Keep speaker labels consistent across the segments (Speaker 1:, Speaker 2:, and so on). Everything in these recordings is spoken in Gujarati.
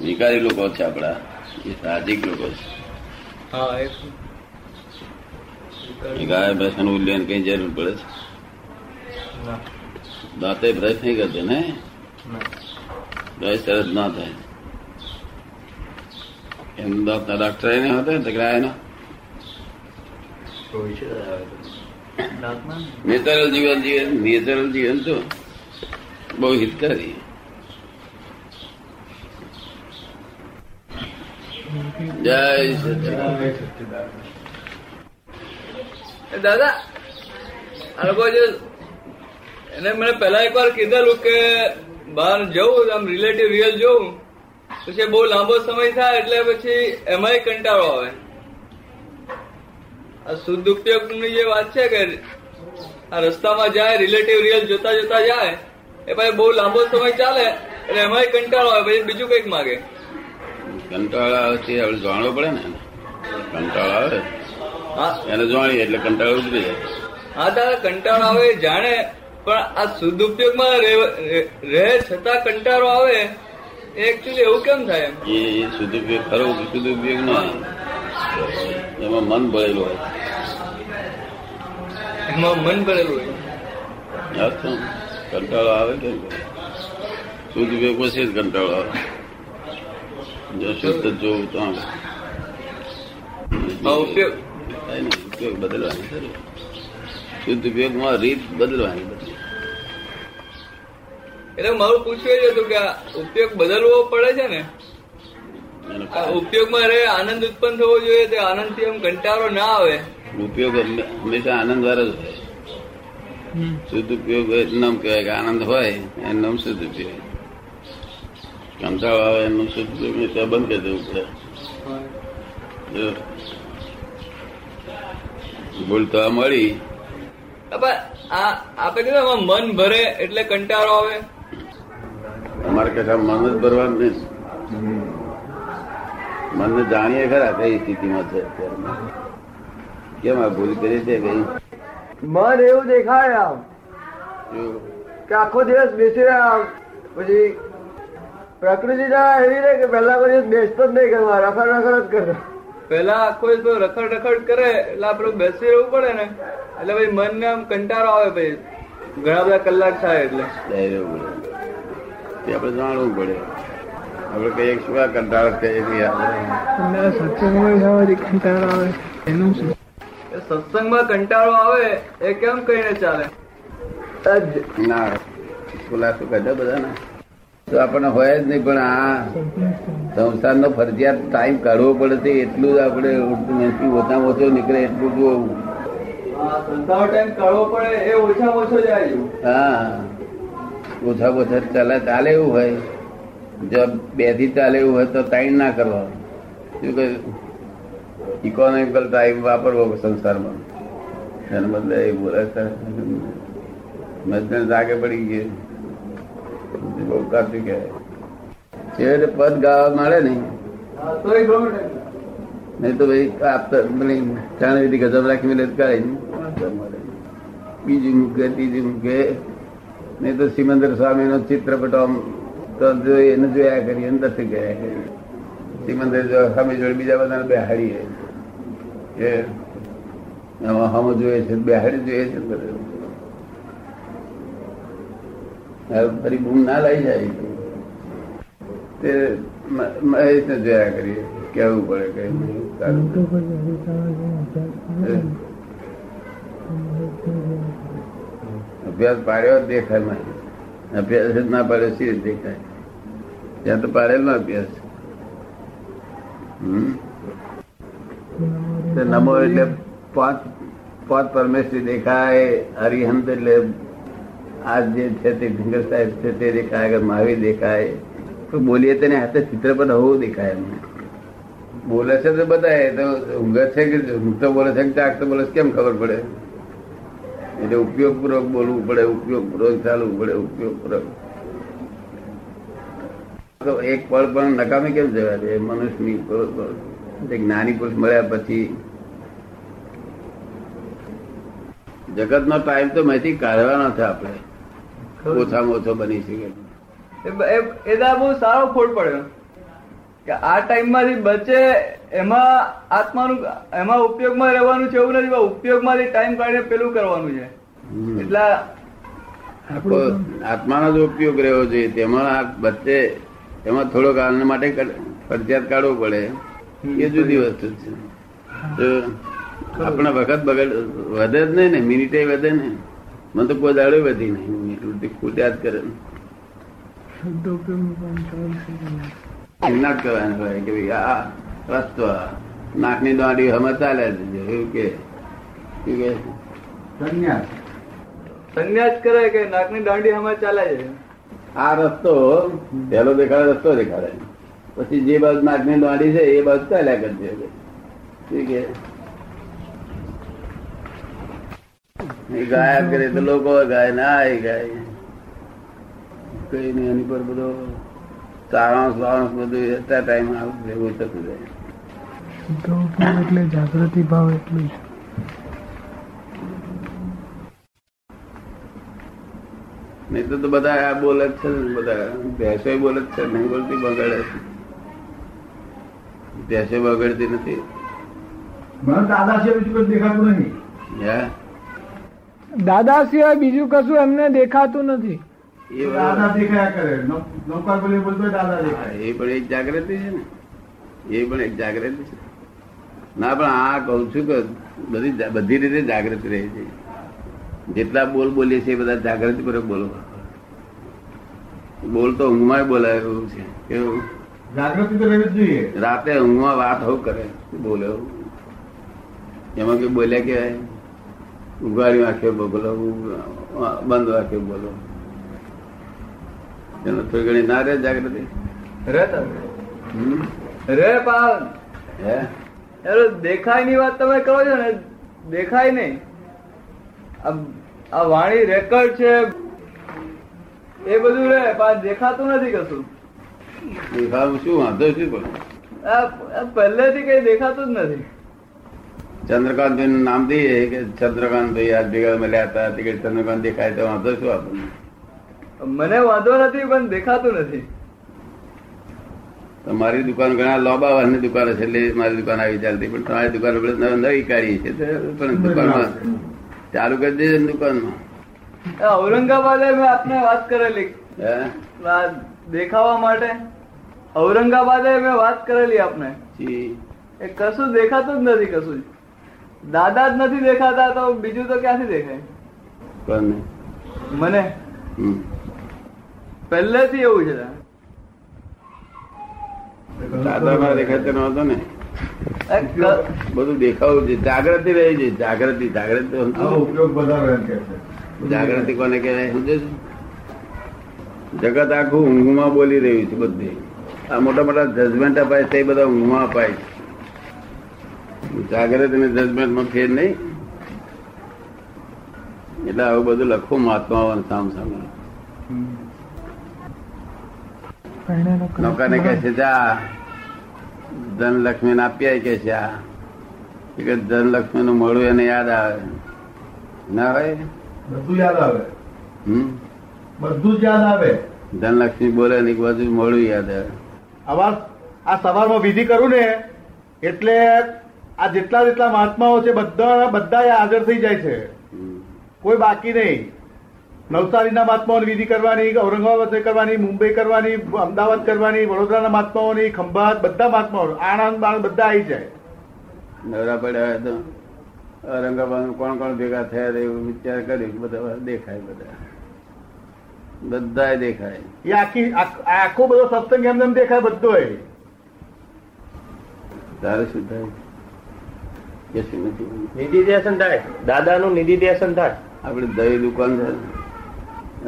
Speaker 1: વિકારી લોકો છે આપડા એ સાહજિક લોકો છે. ગાય ભેંસનું ઉલ્લેન કઈ જરૂર પડે છે? દાંતે બ્રશ નહીં કરતો ને?
Speaker 2: ના.
Speaker 1: બ્રશ તરત ના થાય. એમ દાંત ડાક્ટર એને હતો તકરાય ના
Speaker 2: હોય છે દાંતમાં?
Speaker 1: નેચરલ જીવન જીવન નેચરલ જીવન તો બહુ હિતકારી. જય.
Speaker 2: દાદા, આ લોકો જે એને મને પહેલા એક વાર કીધેલું કે બહાર જવું, આમ રિલેટિવ રિયલ જોઉં પછી બહુ લાંબો સમય થાય એટલે પછી એમાંય કંટાળો આવે આ શુદ્ધ ઉપયોગની જે વાત છે કે આ રસ્તામાં જાય રિલેટિવ રિયલ જોતા જોતા જાય, એ પછી બહુ લાંબો સમય ચાલે, એટલે એમાંય કંટાળો આવે, પછી બીજું કંઈક માગે
Speaker 1: કંટાળો આવે છે આપણે જાણવો પડે ને કંટાળો આવે?
Speaker 2: હા.
Speaker 1: એને જાણીએ એટલે કંટાળો ઉતરી જાય.
Speaker 2: હા દાદા કંટાળો આવે જાણે પણ આ શુદ્ધ ઉપયોગમાં રહે- છતાં કંટાળો આવે એકચુઅલી એવું કેમ થાય
Speaker 1: એ ઉપયોગ ખરો શુદ્ધ ઉપયોગ ના એમાં મન ભરેલું હોય.
Speaker 2: એમાં મન ભરેલું હોય?
Speaker 1: કંટાળો આવે કેમ ઉપયોગ પછી જ કંટાળો આવે. જો શુદ્ધ જોવું તો
Speaker 2: ઉપયોગ
Speaker 1: ઉપયોગ બદલવાની શુદ્ધ ઉપયોગમાં રીત બદલવાની
Speaker 2: એટલે મારું પૂછવું એ હતું કે ઉપયોગ બદલવો પડે છે ને? ઉપયોગમાં રહે આનંદ ઉત્પન્ન થવો જોઈએ તે આનંદથી એમ કંટાળો ના આવે.
Speaker 1: ઉપયોગ હંમેશા આનંદ વાળો જ હોય. શુદ્ધ ઉપયોગ નામ કહેવાય કે આનંદ હોય એનું નામ શુદ્ધ ઉપયોગ. કંટાળો આવે એનું શુદ્ધ ત્યાં બંધ કરી દેવું પડે. ભૂલ તો આ મળી.
Speaker 2: હવે આ આપે કીધું મન ભરે એટલે કંટાળો આવે.
Speaker 1: અમારે કશા મન જ ભરવાનું નહીં મનને જાણીએ ખરા કઈ સ્થિતિમાં છે કેમ આ ભૂલ કરી છે કઈ?
Speaker 3: મન એવું દેખાય આમ કે આખો દિવસ બેસી રહ્યા પછી પ્રકૃતિ જરા એવી રહે કે પેલા કોઈ બેસતો જ નહીં કરવા રખડ રખડ જ કરે.
Speaker 2: પેલા આખો તો રખડ રખડ કરે એટલે આપડે બેસી રહેવું પડે ને. એટલે ભાઈ મનને આમ કંટાળો આવે ભાઈ. ઘણા બધા કલાક થાય એટલે.
Speaker 1: તે આપણે જાણવું પડે. આપણે કહીએ કે શું આ કંટાળો કહીએ
Speaker 3: સત્સંગમાં કંટાળો આવે. એનું શું?
Speaker 2: એ સત્સંગમાં કંટાળો આવે એ કેમ કહીને ચાલે?
Speaker 1: ના ખુલાસો બધા ને તો આપણને હોય જ નહીં પણ આ સંસારનો ફરજિયાત ટાઈમ કાઢવો પડે છે એટલું જ આપણે નથી ઓછામાં ઓછો નીકળે એટલું જોવું
Speaker 2: ઓછો.
Speaker 1: હા ઓછા ઓછા ચાલે ચાલે એવું હોય. જો બેથી ચાલે એવું હોય તો ટાઈમ ના કરવા. શું કે ઇકોનોમિકલ ટાઈમ વાપરવો સંસારમાં. એના બદલે એ બોલે છે. મજદૂર જાગે પડી ગઈ કહેવાય પદ ગાવા મળે નહીં. નહીં તો ભાઈ આપતા જાણે ચાણ વિધિ ગજબ રાખી મેલે કાઢી બીજું મૂકે ત્રીજું મૂકે નહીં તો સિમંદર સ્વામી નો ચિત્રપટ આમ તો જોઈ એને જોયા કરીએ અંદરથી ગયા કરીએ સિમંદર સ્વામી સામે જોડે બીજા બધાને બેહાડીએ એ આમાં હમ જોઈએ છે બેહાડી જોઈએ છે બધું. ફરી બૂમ ના લઈ જાય. તે મહેશ જોયા કરીએ. કેવું પડે કઈ અભ્યાસ પાડ્યો દેખાય નહીં અભ્યાસ ના પાડ્યો સી દેખાય? ત્યાં તો પાડેલો અભ્યાસ. નમો એટલે પાંચ પાંચ પરમેશ્વરી દેખાય, હરિહંત એટલે આ જે છે તે ભીંગર સાહેબ છે તે દેખાય આગળ મહાવીર દેખાય, તો બોલીએ તેને હાથે ચિત્ર પર હોવું દેખાય એમને. બોલે છે તો બધાય તો ઊંઘે છે કે ઊંઘતો બોલે છે કે જાગતો બોલે છે, કેમ ખબર પડે? એટલે ઉપયોગપૂર્વક બોલવું પડે, ઉપયોગપૂર્વક ચાલવું પડે, ઉપયોગપૂર્વક. તો એક પળ પણ નકામી કેમ જવા દે મનુષ્યની જ્ઞાની પુરુષ મળ્યા પછી જગતનો ટાઈમ તો મેથી કાઢવાનો છે આપણે. ઓછામાં ઓછો બની શકે
Speaker 2: એ દા બહુ સારો ફોડ પડ્યો. કે આ ટાઈમમાંથી બચે એમાં આત્માનું એમાં ઉપયોગમાં રહેવાનું છે એવું નથી ઉપયોગમાંથી ટાઈમ કાઢીને પેલું કરવાનું છે. એટલે
Speaker 1: આપણો આત્માનો જ ઉપયોગ રહેવો જોઈએ. તેમાં આ વચ્ચે એમાં થોડોક આનંદ માટે ફરજિયાત કાઢવો પડે. એ જુદી વસ્તુ છે. તો આપણે વખત બગડ વધે જ નહીં ને મિનિટે વધે ને મને તો કોઈ દાડો વધી નહીં. ખૂટ્યા જ કરે. ના કરવાનું હોય કે ભાઈ આ રસ્તો આ. નાકની દોડી હમે ચાલે જ છે. એવું કે કે?
Speaker 2: સંન્યાસ. કરે કે નાકની દાંડી હમણાં ચાલે છે?
Speaker 1: આ રસ્તો પહેલો દેખાડે રસ્તો દેખાડે પછી જે બાજુ નાકની દાંડી છે એ બાજુ ચાલ્યા કરજે. ઠીક કે? એ ગાયા કરે તો લોકો ગાય ના ગાય. કઈ નહીં એની પર બધો સારાંશ બારાંશ બધું એટલા ટાઈમ ભેગું થતું જાય
Speaker 4: એટલે જાગૃતિ ભાવ એટલું જ.
Speaker 1: નહીં તો તો બધા આ બોલે જ છે ને બધા ભેંસો બોલે જ છે નહીં બોલતી બગાડે છે. ભેંસો બગડતી નથી.
Speaker 3: મને દાદા છે બીજું કઈ દેખાતું નહીં.
Speaker 1: હે?
Speaker 4: દાદા સિવાય બીજું કશું એમને દેખાતું નથી.
Speaker 3: દાદા દેખાયા કરે. નૌકાર બોલી બોલતો દાદા દેખાય.
Speaker 1: એ પણ એક જાગૃતિ છે ને. એ પણ એક જાગૃતિ છે. ના પણ આ કઉ છું કે બધી બધી રીતે જાગૃતિ રહે છે. જેટલા બોલ બોલીએ છીએ બધા જાગૃતિ પર બોલો. બોલ તો ઊંઘમાં બોલાય એવું છે. કેવું
Speaker 3: જાગૃતિ તો રહેવી જ જોઈએ.
Speaker 1: રાતે ઊંઘમાં વાત હોવ કરે બોલે એમાં કઈ બોલ્યા કેવાય ઉઘાડી વાંખે બોલો બંધ વાંખે બોલો. એનો થોડી ઘણી ના રે જાગૃતિ?
Speaker 2: રે પાલ.
Speaker 1: હે?
Speaker 2: દેખાયની વાત તમે કહો છો ને દેખાય નહીં. આ વાણી રેકર્ડ છે. એ બધું રે પણ દેખાતું નથી કશું.
Speaker 1: દેખાવું શું? વાંધો શું પણ?
Speaker 2: પહેલેથી કઈ દેખાતું જ નથી.
Speaker 1: ચંદ્રકાંતનું નામ દઈએ કે ચંદ્રકાંત ભાઈ આજ ભેગા મળ્યા હતા તે ચંદ્રકાંત દેખાય તો વાંધો શું આપણને
Speaker 2: મને વાંધો નથી પણ દેખાતું નથી.
Speaker 1: મારી દુકાન ઘણા લોબા વાળની દુકાનો છે એટલે મારી દુકાન આવી ચાલતી પણ તમારી દુકાન નવી કાઢી છે પણ દુકાનમાં ચાલુ કરી દેજે દુકાનમાં.
Speaker 2: ઔરંગાબાદ મેં આપને વાત કરેલી.
Speaker 1: હે?
Speaker 2: દેખાવા માટે. ઔરંગાબાદ મેં વાત કરેલી આપને. એ કશું દેખાતું જ નથી કશું. દાદા જ નથી દેખાતા તો બીજું તો ક્યાંથી દેખાય?
Speaker 1: કોને
Speaker 2: મને? પહેલેથી એવું છે.
Speaker 1: દાદામાં વાંધો ને
Speaker 2: એ ક-
Speaker 1: બધું દેખાવું છે. જાગૃતિ રહી છે. જાગૃતિ જાગૃતિ
Speaker 3: ઉપયોગ
Speaker 1: જાગૃતિ કોને કહેવાય? સમજે જગત આખું ઊંઘમાં બોલી રહ્યું છે બધે. આ મોટા મોટા જજમેન્ટ અપાય છે એ બધા ઊંઘમાં અપાય છે. જાગૃતિ અને જજમેન્ટમાં ફેર નહીં. એટલે આવું બધું લખો મહાત્મા સામ સામે. નૌકાને કહે છે જા. ધનલક્ષ્મી ને આપ્યા કે છે આ. કે ધનલક્ષ્મી નું મળું એને યાદ આવે. ના હોય?
Speaker 3: બધું યાદ આવે.
Speaker 1: હમ?
Speaker 3: બધું જ યાદ આવે.
Speaker 1: ધનલક્ષ્મી બોલે ને એક બાજુ મળું યાદ આવે.
Speaker 3: આવા આ સવારમાં વિધિ કરું ને એટલે આ જેટલા જેટલા મહાત્માઓ છે બધા બધા હાજર થઈ જાય છે. કોઈ બાકી નહીં. નવસારીના મહાત્માઓની વિધિ કરવાની ઔરંગાબાદ કરવાની મુંબઈ કરવાની અમદાવાદ કરવાની વડોદરાના મહાત્માઓની ખંભાત બધા મહાત્માઓ. આણંદ બાણંદ બધા આવી જાય.
Speaker 1: નવરા પડ્યા તો ઔરંગાબાદ કોણ કોણ ભેગા થયા એવું વિચાર કર્યું બધા દેખાય બધા. બધા દેખાય.
Speaker 3: એ આખી આખો બધો સત્સંગ એમને એમ દેખાય બધો એ
Speaker 1: તારે શું થાય? કે શું નિધિ
Speaker 5: દેશન થાય. દાદાનું નિધિધ્યાસન થાય.
Speaker 1: આપડે દહી દુકાન છે.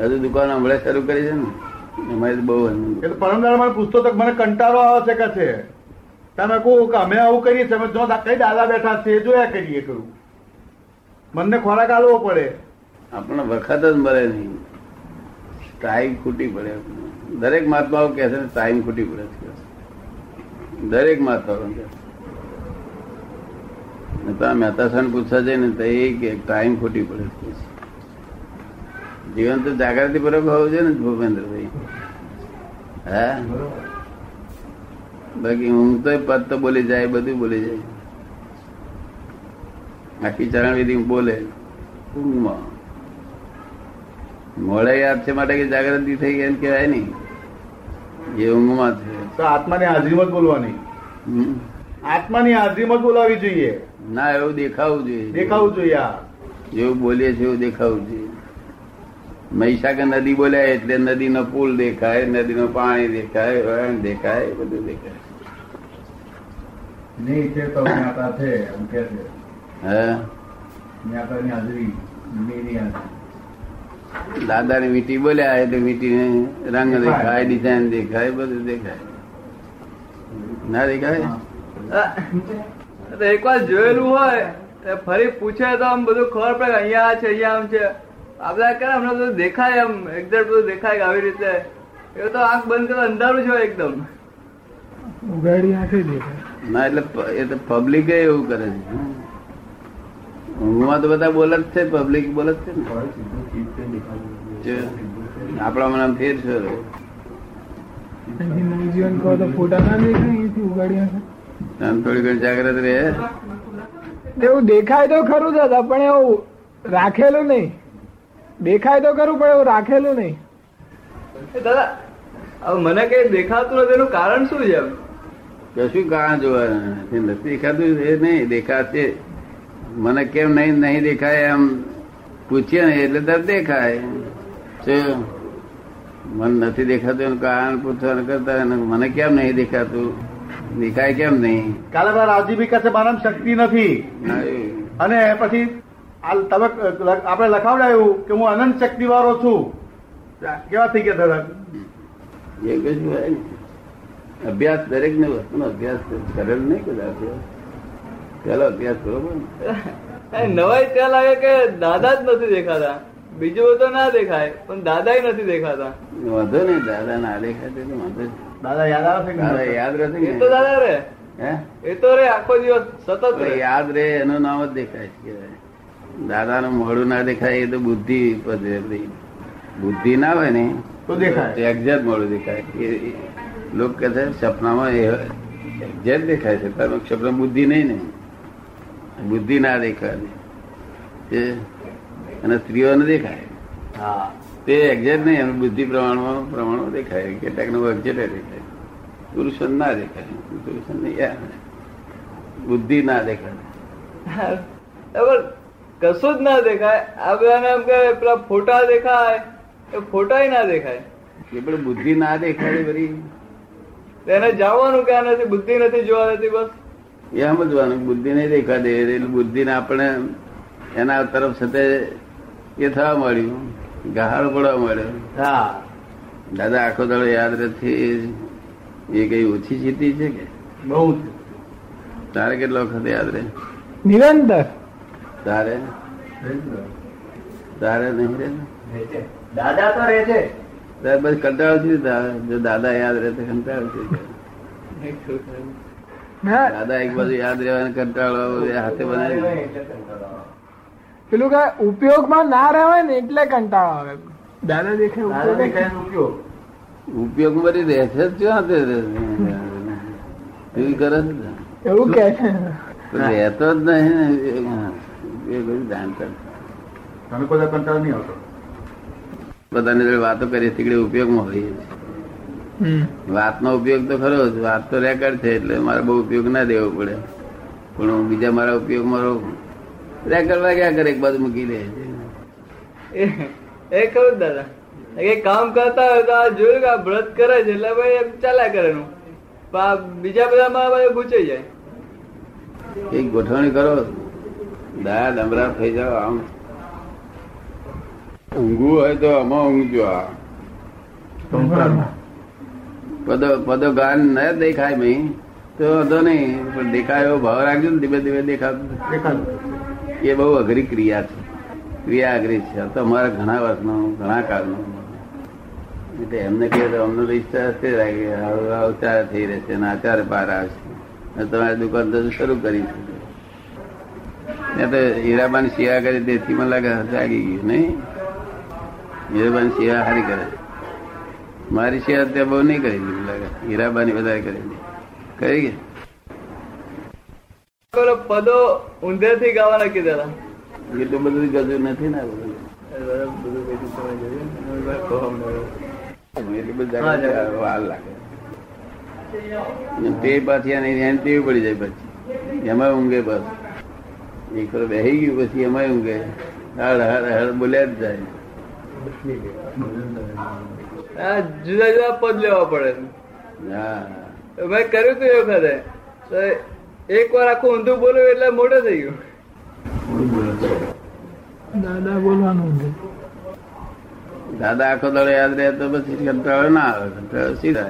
Speaker 1: હજુ દુકાન હમણાં શરૂ કરી છે ને. અમારી બહુ આનંદ.
Speaker 3: એટલે પરમદાર મને પૂછતો તો મને કંટાળો આવે છે કે છે? તમે કહું કે અમે આવું કરીએ છીએ. જો કઈ દાદા બેઠા છે એ જોયા કરીએ કરું મને ખોરાક આલવો પડે.
Speaker 1: આપણને વખત જ મળે નહીં. ટાઈમ ખૂટી પડે. દરેક મહાત્માઓ કહે છે ને ટાઈમ ખૂટી પડે છે. દરેક મહાત્માઓ કહે છે. ને તમે મહેતા સાહેબ પૂછવા જાય ને તો એ ટાઈમ ખોટી પડે જીવન તો જાગૃતિ પૂર્વક હોવું જોઈએ ને ભૂપેન્દ્રભાઈ. હા? બાકી હું તો પદ તો બોલી જાય બધું બોલી જાય. આખી ચરણ વિધિ બોલે. ઊંઘમાં. મોડે યાદ છે માટે કે જાગૃતિ થઈ ગઈ એમ કહેવાય નહીં. એ ઊંઘમાં છે.
Speaker 3: તો આત્માની હાજરીમાં બોલવાની. આત્માની હાજરીમાં જ બોલાવી જોઈએ.
Speaker 1: ના એવું દેખાવું જોઈએ.
Speaker 3: દેખાવું જોઈએ આ.
Speaker 1: જેવું બોલીએ છીએ એવું દેખાવું જોઈએ. મહીસાગર નદી બોલ્યા એટલે નદીનો પુલ દેખાય નદીનું પાણી દેખાય વહેણ દેખાય બધું દેખાય.
Speaker 3: નહીં છે તો જ્ઞાતા છે એમ કે છે.
Speaker 1: હે?
Speaker 3: જ્ઞાતાની હાજરી નિમિની હાજરી
Speaker 1: દાદાની મીઠી બોલ્યા એટલે મીઠી રંગ દેખાય. ડિઝાઇન દેખાય બધું દેખાય. ના દેખાય?
Speaker 2: તો એક વાર જોયેલું હોય ફરી પૂછે તો આમ બધું ખબર પડે અહીંયા આ છે અહીંયા આમ છે. આપડે કરે હમણાં બધું દેખાય આમ એક્ઝેક્ટ બધું દેખાય આવી રીતે. એ તો આંખ બંધ કરે અંધારું છે એકદમ.
Speaker 4: ઉગાડી આંખે દેખાય.
Speaker 1: ના એટલે એ તો પબ્લિક એવું કરે છે. ઊંઘમાં તો બધા બોલે જ છે પબ્લિક બોલે જ છે ને. આપણા મને ફેર છે.
Speaker 4: અહીંથી કહો તો ફોટા ના દેખાય અહીંથી ઉગાડી આંખે?
Speaker 1: આમ થોડી ઘણી જાગ્રત રહે.
Speaker 4: એવું દેખાય તો ખરું દાદા પણ એવું રાખેલું નહીં. દેખાય તો ખરું પણ એવું રાખેલું નહીં.
Speaker 2: દાદા હવે મને કઈ દેખાતું નથી એનું કારણ શું છે એમ?
Speaker 1: કશું કારણ જોવા નથી. નથી દેખાતું એ નહીં દેખાશે. મને કેમ નહીં નહીં દેખાય એમ પૂછીએ ને એટલે તરત દેખાય. મન નથી દેખાતું એનું કારણ પૂછવાનું કરતા મને કેમ નહીં દેખાતું? દેખાય કેમ નહીં?
Speaker 3: કાલે પેલા રાવજીભાઈ કહે મારામાં શક્તિ નથી. અને પછી આ તમે આપણે લખાવડાયું કે હું અનંત શક્તિ વાળો છું. કેવા થઈ ગયા દાદા
Speaker 1: એ કશું હોય અભ્યાસ દરેક ને વસ્તુનો અભ્યાસ કરેલ નહીં કદાચ. પેલો અભ્યાસ બરોબર ને.
Speaker 2: એ નવાઈ ત્યાં લાગે કે દાદા જ નથી દેખાતા? બીજું બધું ના દેખાય પણ દાદા નથી દેખાતા.
Speaker 1: વાંધો નહીં દાદા ના દેખાય તો વાંધો
Speaker 3: દાદા યાદ આવે
Speaker 1: દાદા યાદ રહેશે
Speaker 2: એ તો દાદા રે.
Speaker 1: હે?
Speaker 2: એ તો રે આખો દિવસ સતત
Speaker 1: યાદ રે એનું નામ જ દેખાય છે દાદા નું મોડું ના દેખાય એ તો બુદ્ધિ બુદ્ધિ ના હોય ને
Speaker 3: તો દેખાય.
Speaker 1: એક્ઝેક્ટ મોડું દેખાય. એ- એ લોક કહે છે સપનામાં એક્ઝેક્ટ દેખાય છે પણ સપના બુદ્ધિ નહીં ને. બુદ્ધિ ના દેખાય. એ અને સ્ત્રીઓને દેખાય.
Speaker 3: હા.
Speaker 1: તે એક્ઝેક્ટ નહીં એનું બુદ્ધિ પ્રમાણમાં પ્રમાણમાં દેખાય. કે નું એક્ઝેક્ટ દેખાય. પુરુષો ના દેખાય. પુરુષો બુદ્ધિ ના દેખાય.
Speaker 2: કશું જ ના દેખાય. આ બધાને એમ કે પેલા ફોટા દેખાય. એ ફોટા ના દેખાય.
Speaker 1: એ પણ બુદ્ધિ ના દેખાય બધી.
Speaker 2: એને જાણવાનું કે નથી બુદ્ધિ નથી જોવા નથી બસ.
Speaker 1: એ સમજવાનું બુદ્ધિ નહીં દેખાડે એટલે બુદ્ધિ ને આપણે એના તરફ સાથે એ થવા મળ્યું ગહાળ પડવા મળ્યો
Speaker 3: હા.
Speaker 1: દાદા આખો દાડો યાદ નથી એ કઈ ઓછી સ્થિતિ છે કે?
Speaker 3: બહુ
Speaker 1: તારે કેટલો વખત યાદ રહે?
Speaker 4: નિરંતર.
Speaker 1: તારે? તારે નહીં રહે?
Speaker 3: દાદા તો રહે છે.
Speaker 1: બસ કંટાળો છે જો દાદા યાદ રહે તો કંટાળ છે.
Speaker 4: ના.
Speaker 1: દાદા એક બાજુ યાદ રહેવાનો કંટાળો હાથે બનાવી.
Speaker 4: પેલું કે ઉપયોગમાં ના રહેવાય ને એટલે કંટાળો આવે. દાદા દેખાય ઉપયોગ
Speaker 1: બધી રહે જ ક્યાં તે તું કરે?
Speaker 4: એવું કે?
Speaker 1: રહેતો જ નહીં ને. એ બધું ધ્યાન
Speaker 3: કર. તમે કોઈ કંટાળો નહીં આવતો.
Speaker 1: બધાની જોડે વાતો કરીએ તીકડે ઉપયોગમાં હોઈએ છીએ.
Speaker 4: હમ.
Speaker 1: વાતનો ઉપયોગ તો ખરો જ. વાત તો રેકર્ડ છે એટલે મારે બહુ ઉપયોગ ના દેવો પડે. પણ હું બીજા મારા ઉપયોગ મારો રેકર્ડ વાગ્યા કરે? એક બાજુ મૂકી દે.
Speaker 2: એ ખરું દાદા. એ કામ કરતા હોય તો આ જોયું કે આ વ્રત કરે છે એટલે ભાઈ એમ ચાલ્યા કરે નું બીજા બધામાં ભાઈ ગુચાઈ જાય.
Speaker 1: એક ગોઠવણી કરો. દયા દમરા થઈ જાઓ આમ. ઊંઘવું હોય તો આમાં ઊંઘજો આ. પદો પદો ગાન ન દેખાય મેં તો વાંધો નહીં પણ દેખાય એવો ભાવ રાખજો ને ધીમે ધીમે દેખાતું.
Speaker 3: દેખાતું.
Speaker 1: એ બહુ અઘરી ક્રિયા છે. ક્રિયા અઘરી છે. તો અમારા ઘણા વર્ષનો, ઘણા કાળનો. એટલે એમને કહે તો અમને તો ઈચ્છા હશે અવતાર થઈ રહેશે અને આચાર પાર આવશે. તમારી દુકાન તો શરૂ કરી છે. તો હીરાબાની સેવા કરી તેથી મને લાગે જાગી ગયું નહીં? હીરાબાની સેવા સારી કરે. મારી સેવા ત્યાં બહુ નહીં કરી મને લાગે. હીરાબાની વધારે કરેલી. કરી ગઈ?
Speaker 2: પદો ઊંધેથી ગાવાના કીધેલા
Speaker 1: એટલું બધું ગજું નથી ને તે પાછી એને પડી જાય પછી. એમાં ઊંઘે બસ. એક બેસી ગયું પછી એમાં ઊંઘે. હળ હળ હળ બોલ્યા જ જાય.
Speaker 2: આ જુદા જુદા પદ લેવા પડે.
Speaker 1: હા.
Speaker 2: મેં કર્યું હતું એ વખતે? એક વાર આખું ઊંધું બોલ્યું એટલે મોટો થઈ ગયું.
Speaker 4: દાદા બોલવાનું
Speaker 1: દાદા આખો દાડો યાદ રહે તો પછી કંટાળો ના આવે કંટાળો સીધા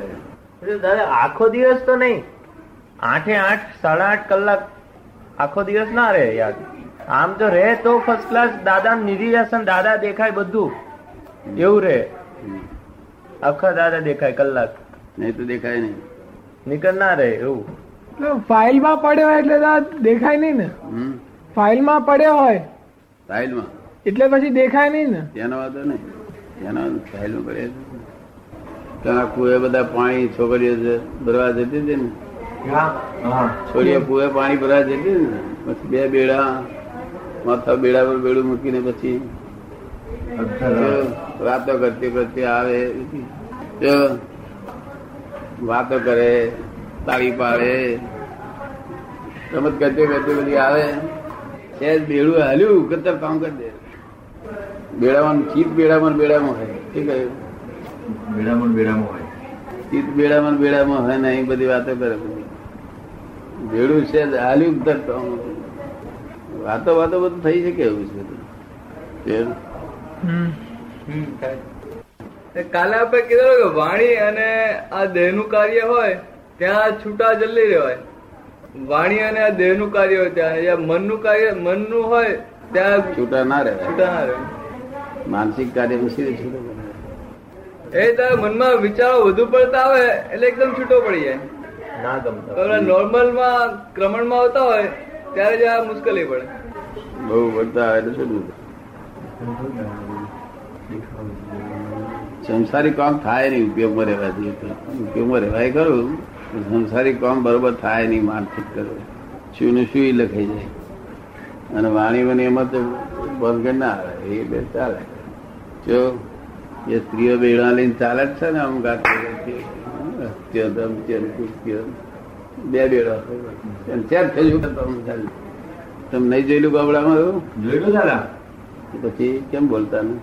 Speaker 5: દાદા આખો દિવસ તો નહીં. આઠે આઠ સાડા આઠ કલાક આખો દિવસ ના રહે યાદ. આમ તો રહે તો ફર્સ્ટ ક્લાસ દાદા નિધિવ્યાસન દાદા દેખાય બધું. એવું રહે. આખા દાદા દેખાય કલાક.
Speaker 1: નહીં તો દેખાય નહીં.
Speaker 5: નીકળ ના રહે એવું.
Speaker 4: ફાઇલમાં પડ્યો હોય એટલે દેખાય નહીં ને. ફાઇલમાં પડ્યો હોય.
Speaker 1: સાહિલમાં
Speaker 4: એટલે પછી દેખાય નહીં ને.
Speaker 1: એનો વાંધો નહીં. એનો સાહિલમાં પડે ત્યાં કુએ બધા પાણી છોકરીઓ ભરવા જતી હતી ને. છોડીઓ કુએ પાણી ભરવા જતી ને. પછી બે બેડા માથા બેડા પર બેડું મૂકીને પછી વાતો કરતી કરતી આવે. વાતો કરે. તાળી પાડે રમત કરતી કરતી બધી આવે. સહેજ બેડું હાલ્યું કતર કામ કરી દે. બેડામાં ચીત બેડામાં બેડામાં હોય. ઠીક છે.
Speaker 3: બેડામાં બેડામાં હોય.
Speaker 1: ચીત બેડામાં બેડામાં હોય ને એ બધી વાતો કરે બધી બેડું છે જ. હાલ્યું કતર કામ. વાતો વાતો બધું થઈ શકે એવું છે.
Speaker 2: એ કાલે આપણે કીધું કે વાણી અને આ દેહનું કાર્ય હોય ત્યાં છૂટા જલ્દી રહેવાય. વાણી અને આ દેહનું કાર્ય હોય ત્યાં. જ્યાં મનનું કાર્ય મનનું હોય ત્યાં
Speaker 1: છૂટા ના રહે
Speaker 2: છૂટા ના રહે
Speaker 1: માનસિક કાર્ય છૂટો
Speaker 2: એ તારે મનમાં વિચારો વધુ પડતા આવે એટલે એકદમ છૂટો પડી જાય.
Speaker 5: ના ગમતો.
Speaker 2: નોર્મલમાં ક્રમણમાં આવતા હોય ત્યારે જ આ મુશ્કેલી પડે.
Speaker 1: બહુ પડતા આવે તો શું સંસારી કામ થાય નહીં ઉપયોગમાં રહેવાથી. ઉપયોગમાં રહેવાય ખરું. સંસારી કામ બરોબર થાય નહીં માનસિક કરો. શું ને શું લખાઈ જાય. અને વાણી બની એમાં તો બંધ ના આવે એ બે ચાલે. જો એ સ્ત્રીઓ બેડા લઈને ચાલે જ છે ને આમ ગાત બે બેડા ત્યાં થયું. તમે નહીં જોયેલું ગામડામાં એવું?
Speaker 3: જોયેલું દાદા
Speaker 1: પછી કેમ બોલતા ને?